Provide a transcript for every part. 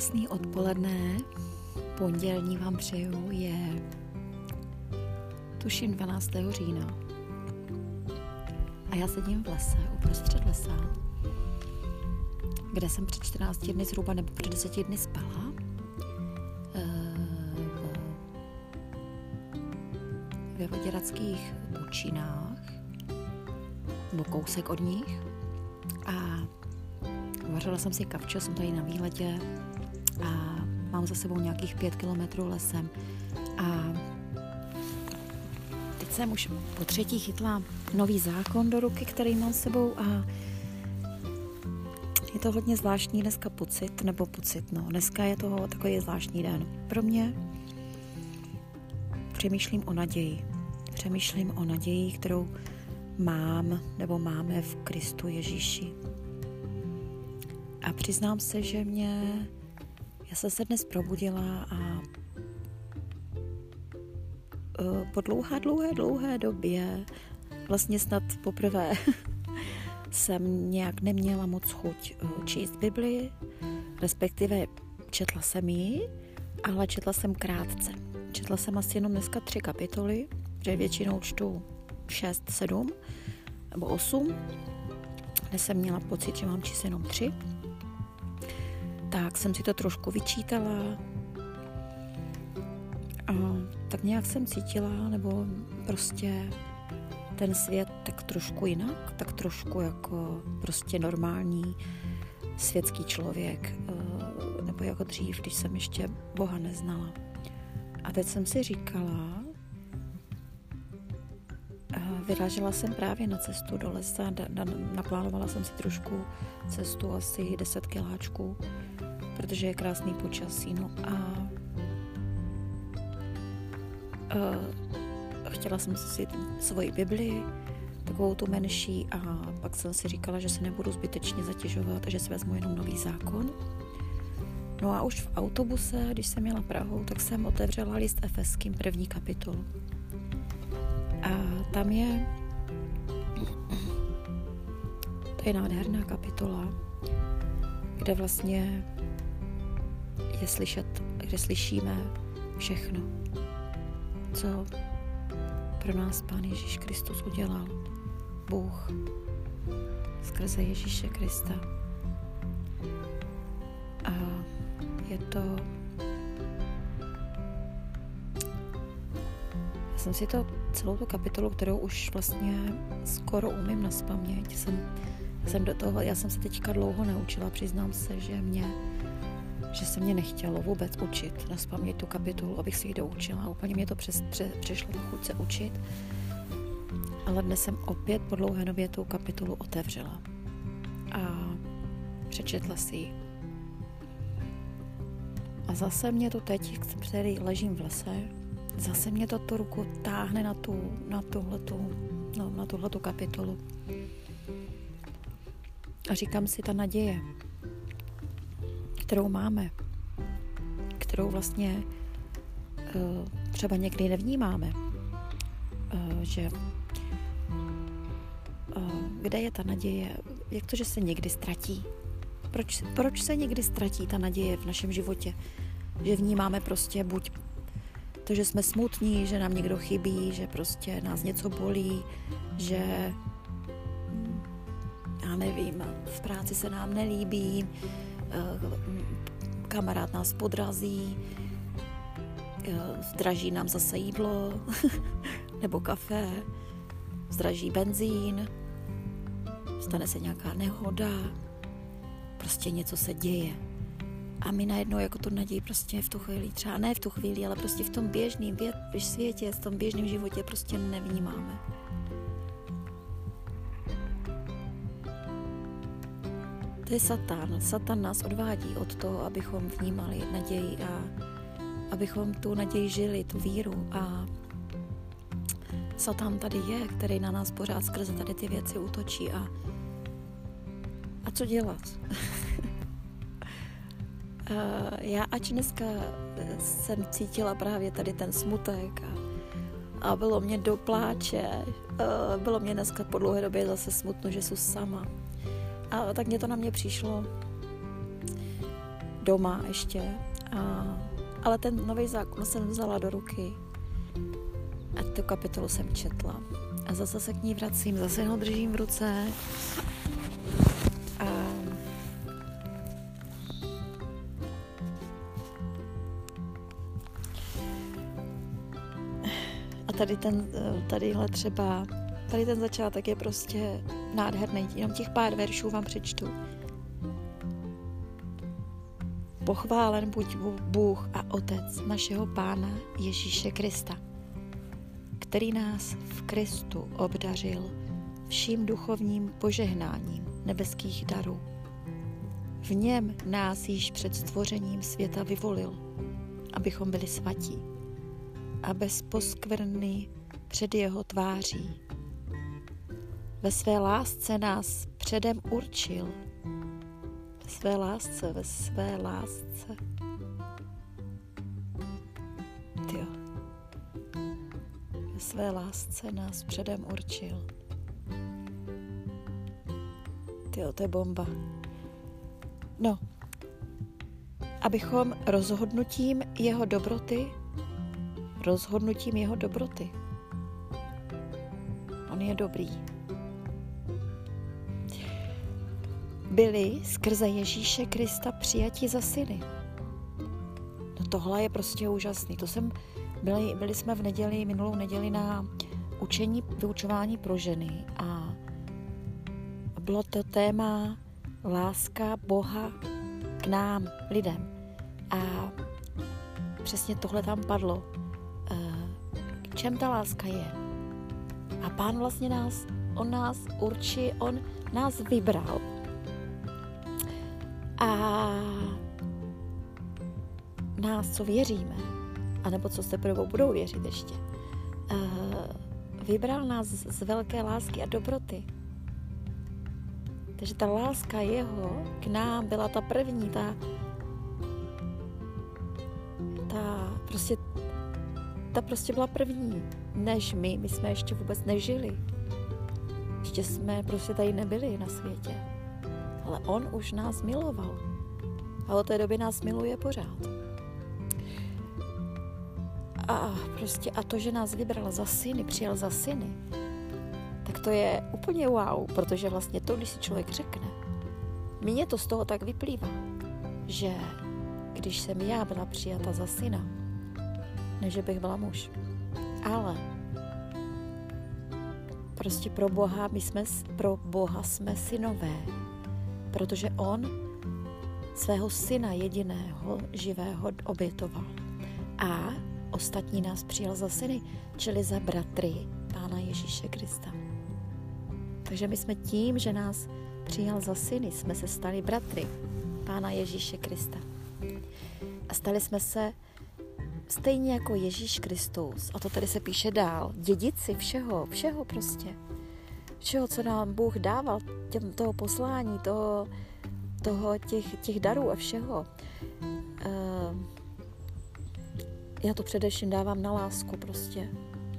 Krásný odpoledne, pondělní vám přeju, je tuším 12. října. A já sedím v lese, uprostřed lesa, kde jsem před 14 dny zhruba nebo před 10 dny spala. Eh, ve Vaděrackých Bučinách, nebo kousek od nich. A Vařila jsem si kavčo, jsem tady na výletě a mám za sebou nějakých pět kilometrů lesem. A teď jsem už po třetí chytla nový zákon do ruky, který mám s sebou a je to hodně zvláštní dneska pocit, nebo pocit, no, dneska je to takový zvláštní den. Pro mě přemýšlím o naději. Přemýšlím o naději, kterou mám nebo máme v Kristu Ježíši. A přiznám se, že mě, já jsem se dnes probudila a e, po dlouhé, dlouhé, dlouhé době, vlastně snad poprvé, jsem nějak neměla moc chuť e, číst Bibli, respektive četla jsem ji, ale četla jsem krátce. Četla jsem asi jenom dneska tři kapitoly, protože většinou čtu šest, sedm nebo osm. Dnes jsem měla pocit, že mám číst jenom tři tak jsem si to trošku vyčítala a tak nějak jsem cítila, nebo prostě ten svět tak trošku jinak, tak trošku jako prostě normální světský člověk, eh, nebo jako dřív, když jsem ještě Boha neznala. A teď jsem si říkala, eh, vyrážela jsem právě na cestu do lesa, naplánovala jsem si trošku cestu, asi 10 kiláčků, protože je krásný počasí. No a uh, chtěla jsem si svoji Bibli, takovou tu menší a pak jsem si říkala, že se nebudu zbytečně zatěžovat a že si vezmu jenom nový zákon. No a už v autobuse, když jsem měla Prahu, tak jsem otevřela list Efeským první kapitolu. A tam je to je nádherná kapitola, kde vlastně je slyšet, kde slyšíme všechno, co pro nás Pán Ježíš Kristus udělal. Bůh skrze Ježíše Krista. A je to Já jsem si to celou tu kapitolu, kterou už vlastně skoro umím na spaměť, jsem, jsem do toho, já jsem se teďka dlouho naučila, přiznám se, že mě že se mě nechtělo vůbec učit na spaměť tu kapitolu, abych si ji doučila. Úplně mě to přes, pře, přešlo do chuť se učit. Ale dnes jsem opět po dlouhé době tu kapitolu otevřela a přečetla si ji. A zase mě to teď, který ležím v lese, zase mě to tu ruku táhne na tu, na tuhletu, no, na tuhletu kapitolu. A říkám si, ta naděje, kterou máme, kterou vlastně uh, třeba někdy nevnímáme, uh, že uh, kde je ta naděje, jak to, že se někdy ztratí. Proč, proč se někdy ztratí ta naděje v našem životě? Že vnímáme prostě buď to, že jsme smutní, že nám někdo chybí, že prostě nás něco bolí, že já nevím, v práci se nám nelíbí, Eh, kamarád nás podrazí, eh, zdraží nám zase jídlo nebo kafe, zdraží benzín, stane se nějaká nehoda, prostě něco se děje. A my najednou jako tu naději prostě v tu chvíli, třeba ne v tu chvíli, ale prostě v tom běžném světě, v tom běžném životě prostě nevnímáme. To je Satan. Satan nás odvádí od toho, abychom vnímali naději a abychom tu naději žili, tu víru a Satan tady je, který na nás pořád skrze tady ty věci útočí a a co dělat? Já ač dneska jsem cítila právě tady ten smutek a, a bylo mě do pláče, bylo mě dneska po dlouhé době zase smutno, že jsem sama a tak mě to na mě přišlo, doma ještě. A, ale ten nový zákon jsem vzala do ruky a tu kapitolu jsem četla. A zase se k ní vracím, zase ho držím v ruce. A a tady ten, tadyhle třeba, tady ten začátek je prostě nádherný, jenom těch pár veršů vám přečtu. Pochválen buď Bůh a Otec našeho Pána Ježíše Krista, který nás v Kristu obdařil vším duchovním požehnáním nebeských darů. V něm nás již před stvořením světa vyvolil, abychom byli svatí a bez poskvrny před jeho tváří. Ve své lásce nás předem určil své lásce, ve své lásce. Tyjo. Ve své lásce nás předem určil. Tyjo, to je bomba. No, abychom rozhodnutím jeho dobroty, rozhodnutím jeho dobroty, on je dobrý, byli skrze Ježíše Krista přijati za syny. No tohle je prostě úžasný. To jsem, byli, byli jsme v neděli, minulou neděli na učení, vyučování pro ženy a bylo to téma láska Boha k nám, lidem. A přesně tohle tam padlo. Eh, k čem ta láska je? A pán vlastně nás, on nás určí, on nás vybral a nás, co věříme, anebo co se prvou budou věřit ještě, vybral nás z velké lásky a dobroty. Takže ta láska jeho k nám byla ta první, ta, ta prostě, ta prostě byla první, než my, my jsme ještě vůbec nežili. Ještě jsme prostě tady nebyli na světě ale on už nás miloval. A od té doby nás miluje pořád. A prostě a to, že nás vybral za syny, přijal za syny, tak to je úplně wow, protože vlastně to, když si člověk řekne, mně to z toho tak vyplývá, že když jsem já byla přijata za syna, než bych byla muž, ale prostě pro Boha, my jsme, pro Boha jsme synové protože on svého syna jediného živého obětoval. A ostatní nás přijal za syny, čili za bratry Pána Ježíše Krista. Takže my jsme tím, že nás přijal za syny, jsme se stali bratry Pána Ježíše Krista. A stali jsme se stejně jako Ježíš Kristus, a to tady se píše dál, dědici všeho, všeho prostě všeho, co nám Bůh dával, těm, toho poslání, toho, toho těch, těch darů a všeho. Uh, já to především dávám na lásku prostě.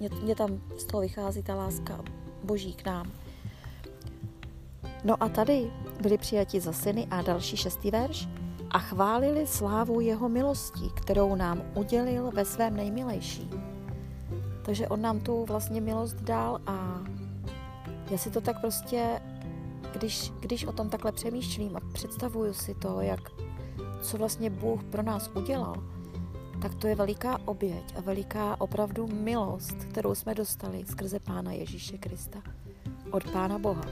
Mě, mě tam z toho vychází ta láska boží k nám. No a tady byli přijati za syny a další šestý verš a chválili slávu jeho milostí, kterou nám udělil ve svém nejmilejší. Takže on nám tu vlastně milost dal a já si to tak prostě, když, když o tom takhle přemýšlím a představuju si to, jak, co vlastně Bůh pro nás udělal, tak to je veliká oběť a veliká opravdu milost, kterou jsme dostali skrze Pána Ježíše Krista. Od Pána Boha.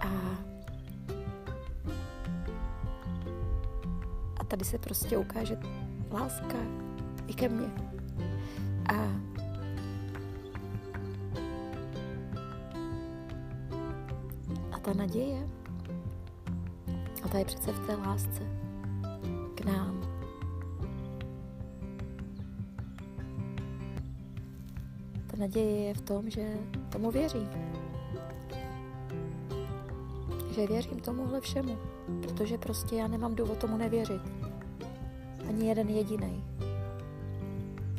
A, a tady se prostě ukáže láska i ke mně. Ta naděje? A ta je přece v té lásce k nám. Ta naděje je v tom, že tomu věřím. Že věřím tomuhle všemu, protože prostě já nemám důvod tomu nevěřit. Ani jeden jediný.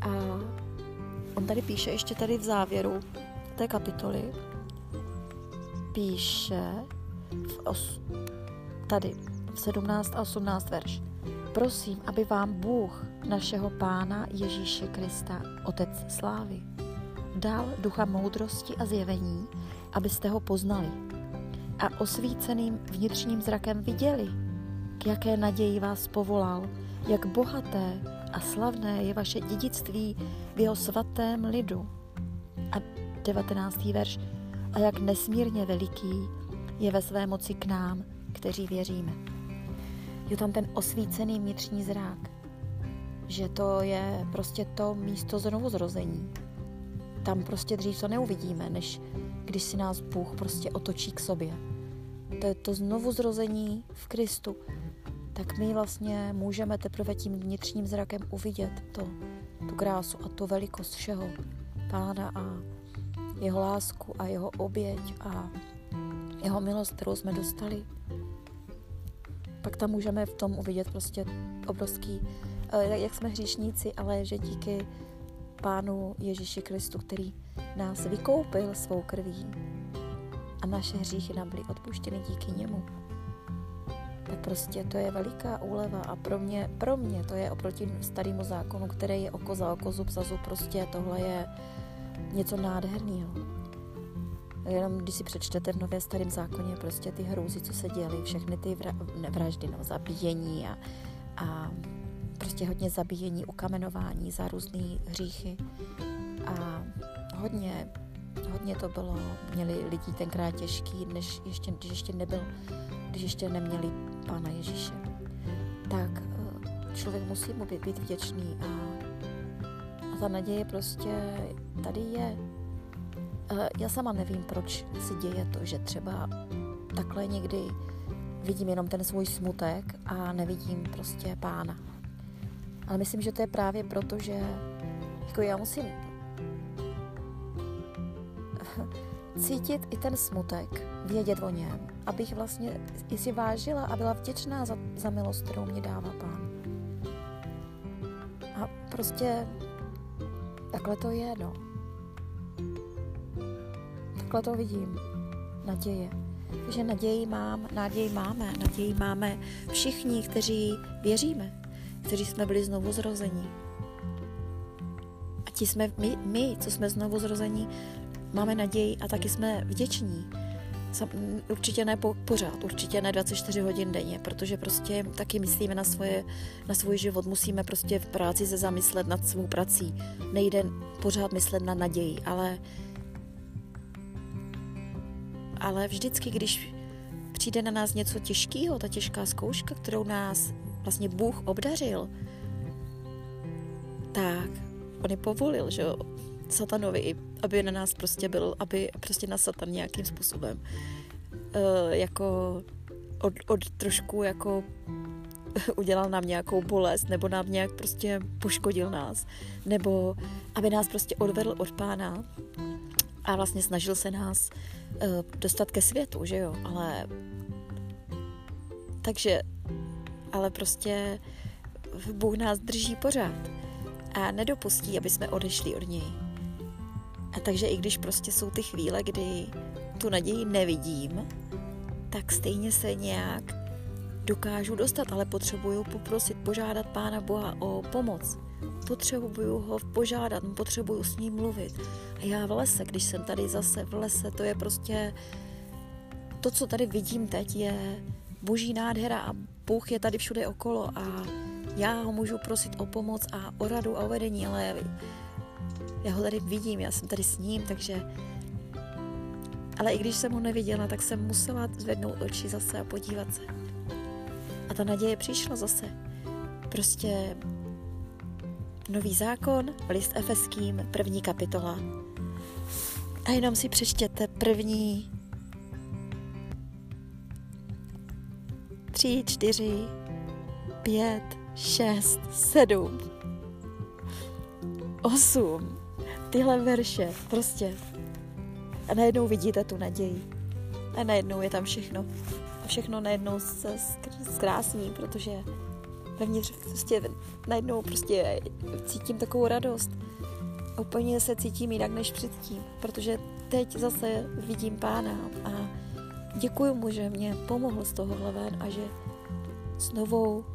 A on tady píše ještě tady v závěru té kapitoly, píše v os, tady v 17 a 18 verš. prosím, aby vám Bůh, našeho Pána Ježíše Krista, Otec slávy, dal ducha moudrosti a zjevení, abyste ho poznali a osvíceným vnitřním zrakem viděli, k jaké naději vás povolal, jak bohaté a slavné je vaše dědictví v jeho svatém lidu. A 19. verš. A jak nesmírně veliký je ve své moci k nám, kteří věříme. Je tam ten osvícený vnitřní zrák, že to je prostě to místo znovu zrození. Tam prostě dřív to neuvidíme, než když si nás Bůh prostě otočí k sobě. To je to znovu zrození v Kristu. Tak my vlastně můžeme teprve tím vnitřním zrakem uvidět to, tu krásu a tu velikost všeho Pána a jeho lásku a jeho oběť a jeho milost, kterou jsme dostali. Pak tam můžeme v tom uvidět prostě obrovský, eh, jak jsme hříšníci, ale že díky Pánu Ježíši Kristu, který nás vykoupil svou krví a naše hříchy nám byly odpuštěny díky němu. Tak prostě to je veliká úleva a pro mě, pro mě to je oproti starému zákonu, který je oko za oko, zub za zub, prostě tohle je něco nádherného. Jenom když si přečtete v Nově starém zákoně prostě ty hrůzy, co se děly, všechny ty vra- vraždy, no, zabíjení a, a prostě hodně zabíjení, ukamenování za různé hříchy a hodně, hodně to bylo, měli lidi tenkrát těžký, než ještě, když ještě nebyl, když ještě neměli Pána Ježíše. Tak eh, člověk musí mu být, být vděčný a, a ta naděje prostě tady je. Eh, já sama nevím, proč se děje to, že třeba takhle někdy vidím jenom ten svůj smutek a nevidím prostě pána. Ale myslím, že to je právě proto, že jako já musím cítit i ten smutek, vědět o něm, abych vlastně i si vážila a byla vděčná za, za milost, kterou mě dává pán. A prostě takhle to je, no. Takhle to vidím. Naděje. Takže naději mám, naději máme, naději máme všichni, kteří věříme kteří jsme byli znovu zrození. A ti jsme, my, my, co jsme znovu zrození, máme naději a taky jsme vděční. Určitě ne po, pořád, určitě ne 24 hodin denně, protože prostě taky myslíme na, svoje, na svůj život, musíme prostě v práci se zamyslet nad svou prací. Nejde pořád myslet na naději, ale ale vždycky, když přijde na nás něco těžkého, ta těžká zkouška, kterou nás vlastně Bůh obdařil, tak on je povolil, že jo, satanovi, aby na nás prostě byl, aby prostě na satan nějakým způsobem uh, jako od, od trošku jako udělal nám nějakou bolest, nebo nám nějak prostě poškodil nás, nebo aby nás prostě odvedl od pána a vlastně snažil se nás uh, dostat ke světu, že jo, ale takže ale prostě Bůh nás drží pořád a nedopustí, aby jsme odešli od něj. A takže i když prostě jsou ty chvíle, kdy tu naději nevidím, tak stejně se nějak dokážu dostat, ale potřebuju poprosit, požádat Pána Boha o pomoc. Potřebuju ho požádat, potřebuju s ním mluvit. A já v lese, když jsem tady zase v lese, to je prostě to, co tady vidím teď, je boží nádhera a Bůh je tady všude okolo a já ho můžu prosit o pomoc a o radu a o vedení, ale já ho tady vidím, já jsem tady s ním, takže ale i když jsem ho neviděla, tak jsem musela zvednout oči zase a podívat se. A ta naděje přišla zase. Prostě nový zákon, list efeským, první kapitola. A jenom si přečtěte první tři, čtyři, pět, šest, sedm, osm. Tyhle verše, prostě. A najednou vidíte tu naději. A najednou je tam všechno. A všechno najednou se zkrásní, protože vevnitř prostě najednou prostě cítím takovou radost. A úplně se cítím jinak než předtím, protože teď zase vidím pána a Děkuji mu, že mě pomohl z tohohle ven a že s novou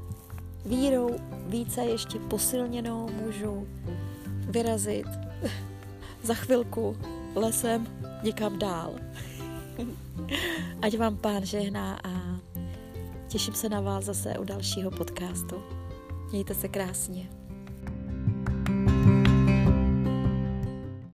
vírou více ještě posilněnou můžu vyrazit za chvilku lesem někam dál. Ať vám pán žehná a těším se na vás zase u dalšího podcastu. Mějte se krásně.